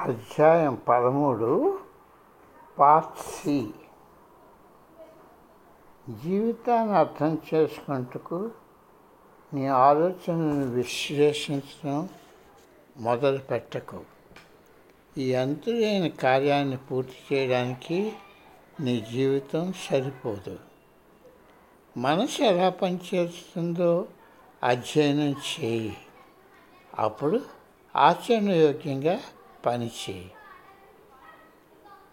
అధ్యాయం పదమూడు part C. జీవితాన్ని అర్థం చేసుకుంటకు నీ ఆలోచనను విశ్లేషించడం మొదలు పెట్టకు. ఈ అంతులైన కార్యాన్ని పూర్తి చేయడానికి నీ జీవితం సరిపోదు. మనసు ఎలా పనిచేస్తుందో అధ్యయనం చేయి. అప్పుడు ఆచరణయోగ్యంగా పనిచేయి.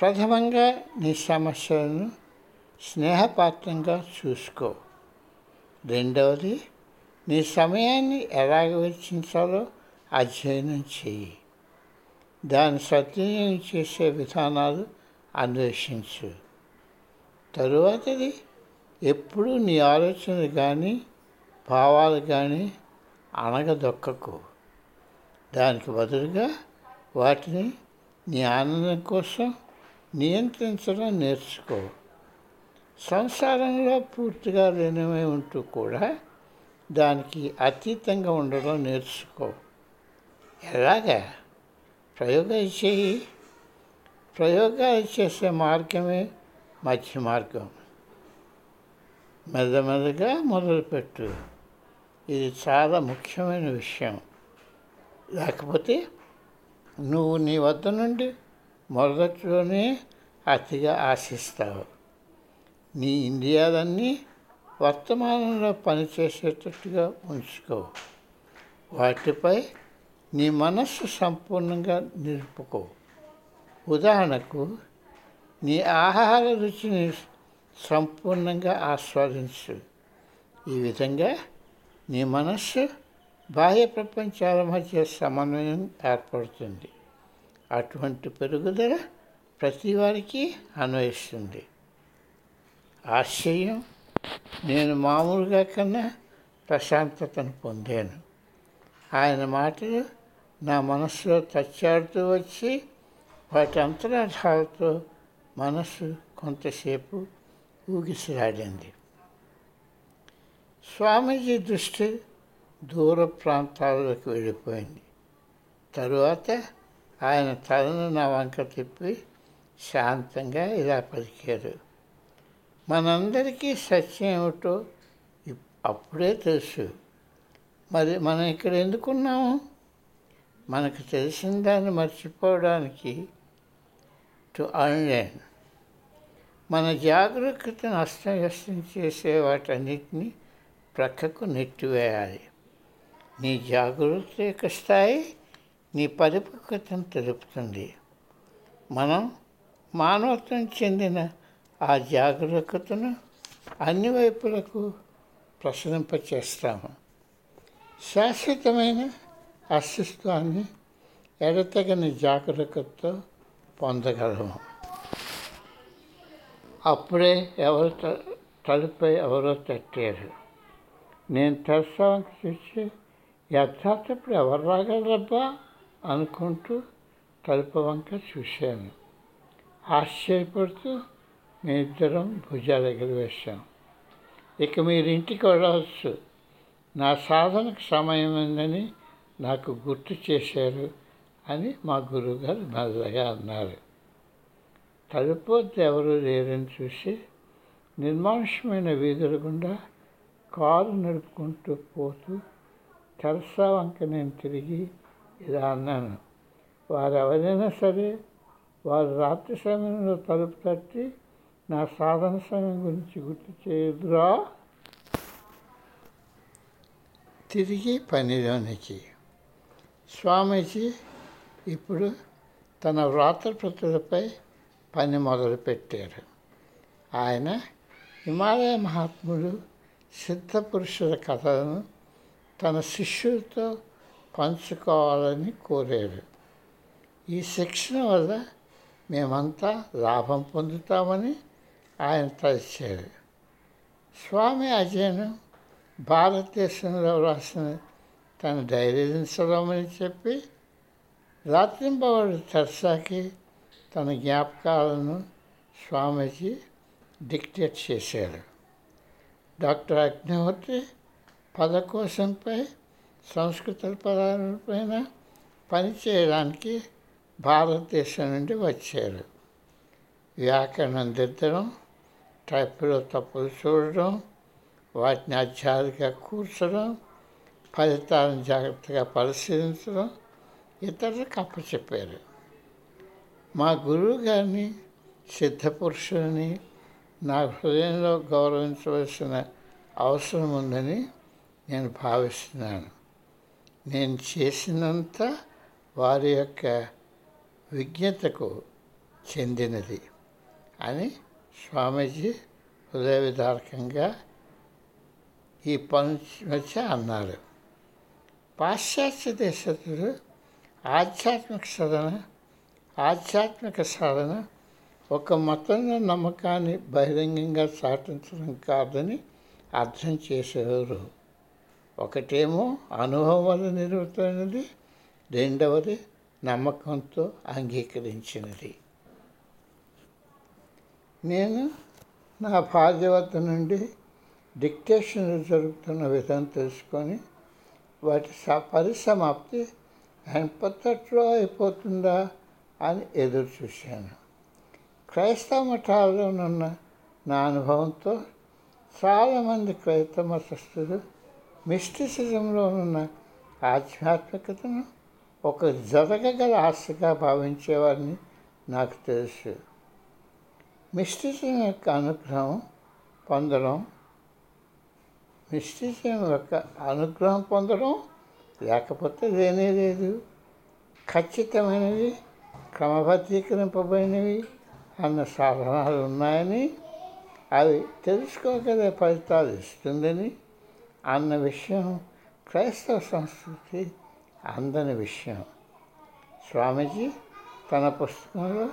ప్రథమంగా నీ సమస్యలను స్నేహపాత్రంగా చూసుకో. రెండవది నీ సమయాన్ని ఎలాగ వెచ్చించాలో అధ్యయనం చేయి. దాన్ని సద్వినియోగం చేసే విధానాలు అన్వేషించు. తరువాతది ఎప్పుడూ నీ ఆలోచనలు కానీ భావాలు కానీ అనగదొక్కకు దానికి బదులుగా వాటిని నీ ఆనందం కోసం నియంత్రించడం నేర్చుకో. సంసారంలో పూర్తిగా లీనమై ఉంటూ కూడా దానికి అతీతంగా ఉండడం నేర్చుకో. ఎలాగా? ప్రయోగాలు చేయి. ప్రయోగాలు చేసే మార్గమే మధ్య మార్గం. మెల్లమెల్లగా మొదలుపెట్టు. ఇది చాలా ముఖ్యమైన విషయం. లేకపోతే నువ్వు నీ వద్ద నుండి మొదట్లోనే అతిగా ఆశిస్తావు. నీ ఇండియాలన్నీ వర్తమానంలో పనిచేసేటట్టుగా ఉంచుకో వాటిపై నీ మనస్సు సంపూర్ణంగా నిలుపుకో. ఉదాహరణకు నీ ఆహార రుచిని సంపూర్ణంగా ఆస్వాదించు. ఈ విధంగా నీ మనస్సు బాహ్య ప్రపంచాల మధ్య సమన్వయం ఏర్పడుతుంది. అటువంటి పెరుగుదల ప్రతి వారికి అన్వయిస్తుంది. ఆశ్చర్యం నేను మామూలుగా కన్నా ప్రశాంతతను పొందాను. ఆయన మాటలు నా మనస్సులో తచ్చాడుతూ వచ్చి వాటి అంతరాధాలతో మనస్సు కొంతసేపు ఊగిసలాడింది. స్వామీజీ దృష్టి దూర ప్రాంతాలకు వెళ్ళిపోయింది. తరువాత ఆయన తలను నా వంక తిప్పి శాంతంగా ఇలా పలికారు. మనందరికీ సత్యం ఏమిటో అప్పుడే తెలుసు. మరి మనం ఇక్కడ ఎందుకున్నాము? మనకు తెలిసిన దాన్ని మర్చిపోవడానికి టు అన్లైన్ మన జాగరూకతను అస్తవ్యస్తం చేసే వాటన్నిటిని ప్రక్కకు నెట్టివేయాలి. నీ జాగరూకత యొక్క స్థాయి నీ పరిపక్వతను తెలుపుతుంది. మనం మానవత్వం చెందిన ఆ జాగరూకతను అన్ని వైపులకు ప్రసరింపచేస్తాము. శాశ్వతమైన అస్తిత్వాన్ని ఎడతగని జాగరూకతతో పొందగలము. అప్పుడే ఎవరు తలుపై ఎవరో తట్టారు. నేను తెరసానికి చూసి యథార్థప్పుడు ఎవరు రాగలరబ్బా అనుకుంటూ తలుపు వంక చూశాను. ఆశ్చర్యపడుతూ మీ ఇద్దరం దగ్గర వేశాం. ఇక మీరు ఇంటికి వెళ్ళవచ్చు నా సాధనకు సమయం ఉందని నాకు గుర్తు చేశారు అని మా గురువుగారు మెల్లగా అన్నారు. తలుపు ఎవరు లేరని చూసి నిర్మానుష్యమైన వీధుల గుండా కారు నడుపుకుంటూ పోతూ తెరసా వంక నేను తిరిగి ఇలా అన్నాను. వారు ఎవరైనా సరే వారు రాత్రి సమయంలో తలుపు తట్టి నా సాధన సమయం గురించి గుర్తు చేయదురా. తిరిగి పనిలోనికి. స్వామీజీ ఇప్పుడు తన వ్రాతప్రతులపై పని మొదలుపెట్టారు. ఆయన హిమాలయ మహాత్ములు సిద్ధ పురుషుల కథలను తన శిష్యులతో పంచుకోవాలని కోరారు. ఈ శిక్షణ వల్ల మేమంతా లాభం పొందుతామని ఆయన తలిచారు. స్వామి అజయను భారతదేశంలో రాసిన తన డైరీని చదవమని చెప్పి రాత్రింబవాడు తెరసాకి తన జ్ఞాపకాలను స్వామీజీ డిక్టేట్ చేశారు. డాక్టర్ అగ్నిహోత్రి పదకోశంపై సంస్కృత పదాలపైన పనిచేయడానికి భారతదేశం నుండి వచ్చారు. వ్యాకరణం దిద్దడం టైప్లో తప్పులు చూడడం వాటిని అధ్యాధిగా కూర్చడం ఫలితాలను జాగ్రత్తగా పరిశీలించడం ఇతరులకు అప్పచెప్పారు. మా గురువు గారిని సిద్ధపురుషుని నా హృదయంలో గౌరవించవలసిన అవసరం ఉందని నేను భావిస్తున్నాను. నేను చేసినంత వారి యొక్క విజ్ఞతకు చెందినది అని స్వామీజీ హృదయ విదారకంగా ఈ పని మధ్య అన్నారు. పాశ్చాత్య దేశస్తులు ఆధ్యాత్మిక సాధన ఆధ్యాత్మిక సాధన ఒక మతంలో నమ్మకాన్ని బహిరంగంగా సాటించడం కాదని అర్థం చేసేవారు. ఒకటేమో అనుభవం వల్ల నిరుతమైనది రెండవది నమ్మకంతో అంగీకరించినది. నేను నా భార్య వద్ద నుండి డిక్టేషన్ జరుగుతున్న విధానం తెలుసుకొని వాటి స పరిసమాప్తి ఎనపత్తట్లో అయిపోతుందా అని ఎదురు చూశాను. క్రైస్తవ మఠాల్లోనున్న నా అనుభవంతో చాలామంది క్రైస్తవ మతస్థులు మిస్టిసిజంలో ఉన్న ఆధ్యాత్మికతను ఒక జరగగల ఆశగా భావించేవారిని నాకు తెలుసు. మిస్టిసిజం యొక్క అనుగ్రహం పొందడం మిస్టిసిజం యొక్క అనుగ్రహం పొందడం లేకపోతే లేనే లేదు. ఖచ్చితమైనవి క్రమబద్ధీకరింపబడినవి అన్న సాధనాలు ఉన్నాయని అవి తెలుసుకోగలిగే ఫలితాలు ఇస్తుందని అన్న విషయం క్రైస్తవ సంస్కృతి అందని విషయం. స్వామీజీ తన పుస్తకంలో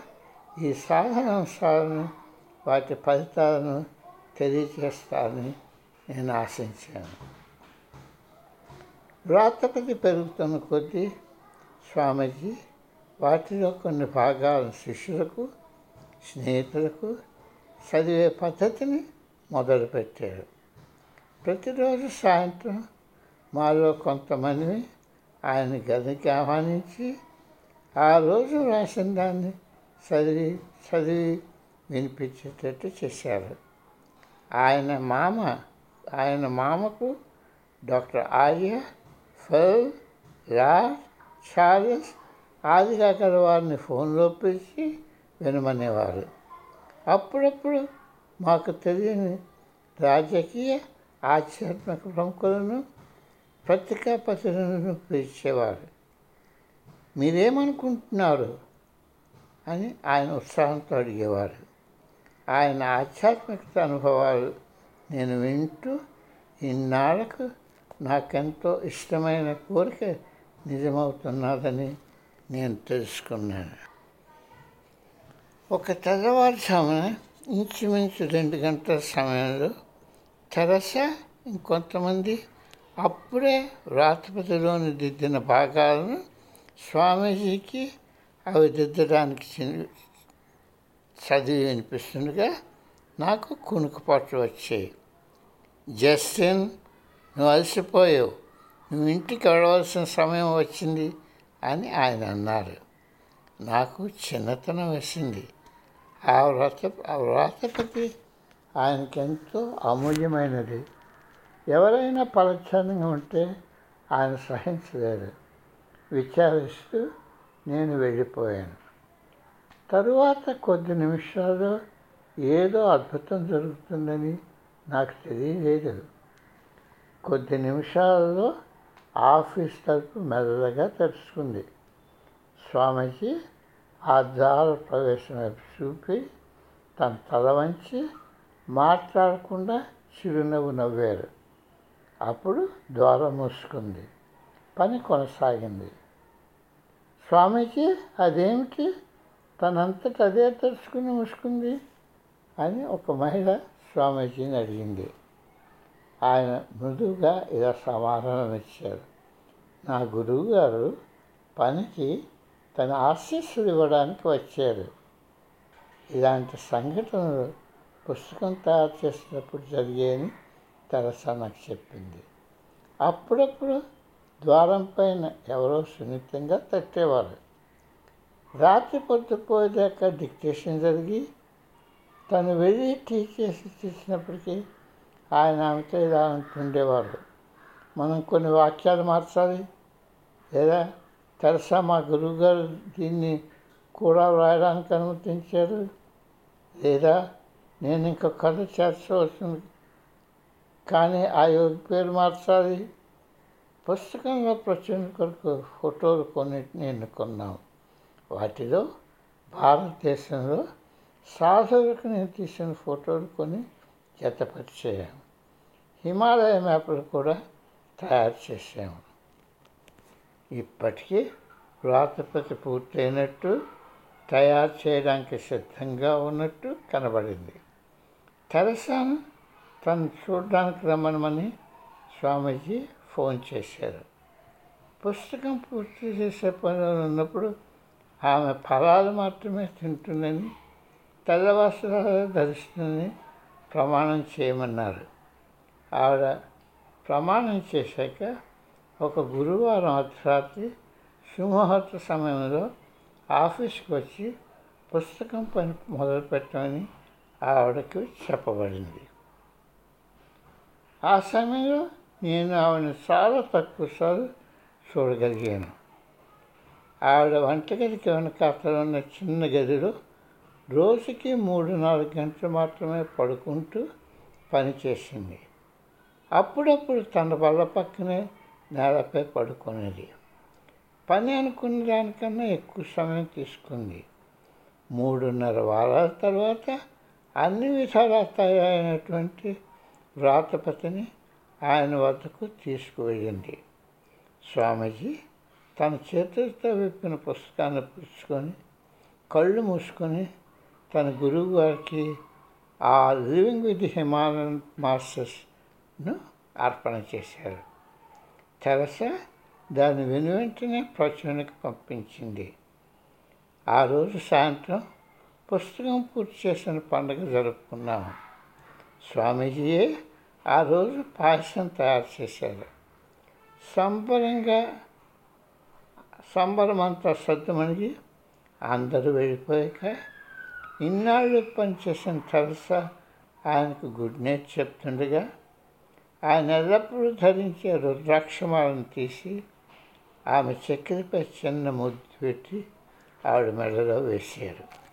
ఈ సాధన అంశాలను వాటి ఫలితాలను తెలియజేస్తారని నేను ఆశించాను. వ్రాతపతి పెరుగుతున్న కొద్దీ స్వామీజీ వాటిలో కొన్ని భాగాలను శిష్యులకు స్నేహితులకు చదివే పద్ధతిని మొదలుపెట్టారు ప్రతిరోజు సాయంత్రం మాలో కొంతమందిని ఆయన గదికి ఆహ్వానించి ఆ రోజు రాసిన దాన్ని చదివి చదివి వినిపించేటట్టు చేశారు. ఆయన మామ ఆయన మామకు డాక్టర్ ఆర్య ఫెల్ రా చార్లెస్ ఆదిగా వారిని ఫోన్లో పిలిచి వినమనేవారు. అప్పుడప్పుడు మాకు తెలియని రాజకీయ ఆధ్యాత్మిక ప్రముఖులను పత్రికా పత్రికలను పిలిచేవారు. మీరేమనుకుంటున్నారు? అని ఆయన ఉత్సాహంతో అడిగేవారు. ఆయన ఆధ్యాత్మికత అనుభవాలు నేను వింటూ ఇన్నాళ్ళకు నాకెంతో ఇష్టమైన కోరిక నిజమవుతున్నదని నేను తెలుసుకున్నాను. ఒక తెల్లవారుజామున ఇంచుమించు రెండు గంటల సమయంలో తెరస ఇంకొంతమంది అప్పుడే వ్రాతపతిలోని దిద్దిన భాగాలను స్వామీజీకి అవి దిద్దడానికి చదివి వినిపిస్తుండగా నాకు కునుకుపాట్లు వచ్చాయి. జస్టిన్ నువ్వు అలసిపోయావు. నువ్వు ఇంటికి వెళ్ళవలసిన సమయం వచ్చింది అని ఆయన అన్నారు. నాకు చిన్నతనం వేసింది. ఆ వ్రత ఆ వ్రాతపతి ఆయనకెంతో అమూల్యమైనది. ఎవరైనా పరధ్యానంగా ఉంటే ఆయన సహించలేరు. విచారిస్తూ నేను వెళ్ళిపోయాను. తరువాత కొద్ది నిమిషాల్లో ఏదో అద్భుతం జరుగుతుందని నాకు తెలియలేదు. కొద్ది నిమిషాల్లో ఆఫీస్ తలుపు మెల్లగా తెరుచుకుంది. స్వామీజీ ఆ ద్వార ప్రవేశం వైపు చూపి తన తల వంచి మాట్లాడకుండా చిరునవ్వు నవ్వారు. అప్పుడు ద్వారం మూసుకుంది. పని కొనసాగింది. స్వామీజీ అదేమిటి? తనంతట అదే తెరుచుకుని మూసుకుంది అని ఒక మహిళ స్వామీజీని అడిగింది. ఆయన మృదువుగా ఇలా సమాధానం ఇచ్చారు. నా గురువు గారు పనికి తన ఆశీస్సులు ఇవ్వడానికి వచ్చారు. ఇలాంటి సంఘటనలు పుస్తకం తయారు చేసినప్పుడు జరిగేని తెరసా నాకు చెప్పింది. అప్పుడప్పుడు ద్వారం పైన ఎవరో సున్నితంగా తట్టేవారు. రాత్రి పొద్దుపోయేదాకా డిక్టేషన్ జరిగి తను వెళ్ళి టీ చేసి తీసినప్పటికీ ఆయన ఆమెతో ఇలా అంటుండేవాడు మనం కొన్ని వాక్యాలు మార్చాలి? లేదా తెరసా మా గురువుగారు దీన్ని కూడా వ్రాయడానికి అనుమతించారు? లేదా నేను ఇంకా కథ చేర్చవలసింది కానీ ఆ యోగి పేరు మార్చాలి. పుస్తకంలో ప్రచురణ కొరకు ఫోటోలు కొన్నింటిని ఎన్నుకున్నాం వాటిలో భారతదేశంలో సాధువులకు నేను తీసిన ఫోటోలు కొని జతపరిచేయాము హిమాలయ మ్యాప్లు కూడా తయారు చేసాము ఇప్పటికీ వ్రాతపతి పూర్తయినట్టు తయారు చేయడానికి సిద్ధంగా ఉన్నట్టు కనబడింది. తెరసాను తను చూడడానికి రమ్మనమని స్వామీజీ ఫోన్ చేశారు. పుస్తకం పూర్తి చేసే పనిలో ఉన్నప్పుడు ఆమె ఫలాలు మాత్రమే తింటుందని తెల్ల వస్త్రాలు ధరిస్తుందని ప్రమాణం చేయమన్నారు. ఆవిడ ప్రమాణం చేశాక ఒక గురువారం అర్ధరాత్రి సుముహూర్త సమయంలో ఆఫీస్కి వచ్చి పుస్తకం పని మొదలుపెట్టమని ఆవిడకు చెప్పబడింది. ఆ సమయంలో నేను ఆవిడని చాలా తక్కువసార్లు చూడగలిగాను. ఆవిడ వంటగదికి వెనకాతల ఉన్న చిన్న గదిలో రోజుకి మూడు నాలుగు గంటలు మాత్రమే పడుకుంటూ పనిచేసింది అప్పుడప్పుడు తన బల్ల పక్కనే నేలపై పడుకునేది. పని అనుకున్న దానికన్నా ఎక్కువ సమయం తీసుకుంది. మూడున్నర వారాల తర్వాత అన్ని విధాలా తయారైనటువంటి వ్రాతపతిని ఆయన వద్దకు తీసుకువెళ్ళింది. స్వామీజీ తన చేతులతో విప్పిన పుస్తకాన్ని పుచ్చుకొని కళ్ళు మూసుకొని తన గురువు గారికి ఆ లివింగ్ విత్ హిమాలయన్ మాస్టర్స్ను అర్పణ చేశారు. తెరసా దాని వెను వెంటనే ప్రచురణకు పంపించింది. ఆ రోజు సాయంత్రం పుస్తకం పూర్తి చేసిన పండుగ జరుపుకున్నాము స్వామీజీయే ఆ రోజు పాయసం తయారు చేశారు. సంబరంగా సంబరమంతా సర్దుమణిగి అందరూ వెళ్ళిపోయాక ఇన్నాళ్ళు పనిచేసిన తెరసా ఆయనకు గుడ్ నైట్ చెప్తుండగా ఆయన ఎల్లప్పుడూ ధరించే రుద్రాక్షమాలను తీసి ఆమె చక్కెరపై చిన్న ముద్దు పెట్టి ఆవిడ మెడలో వేశారు.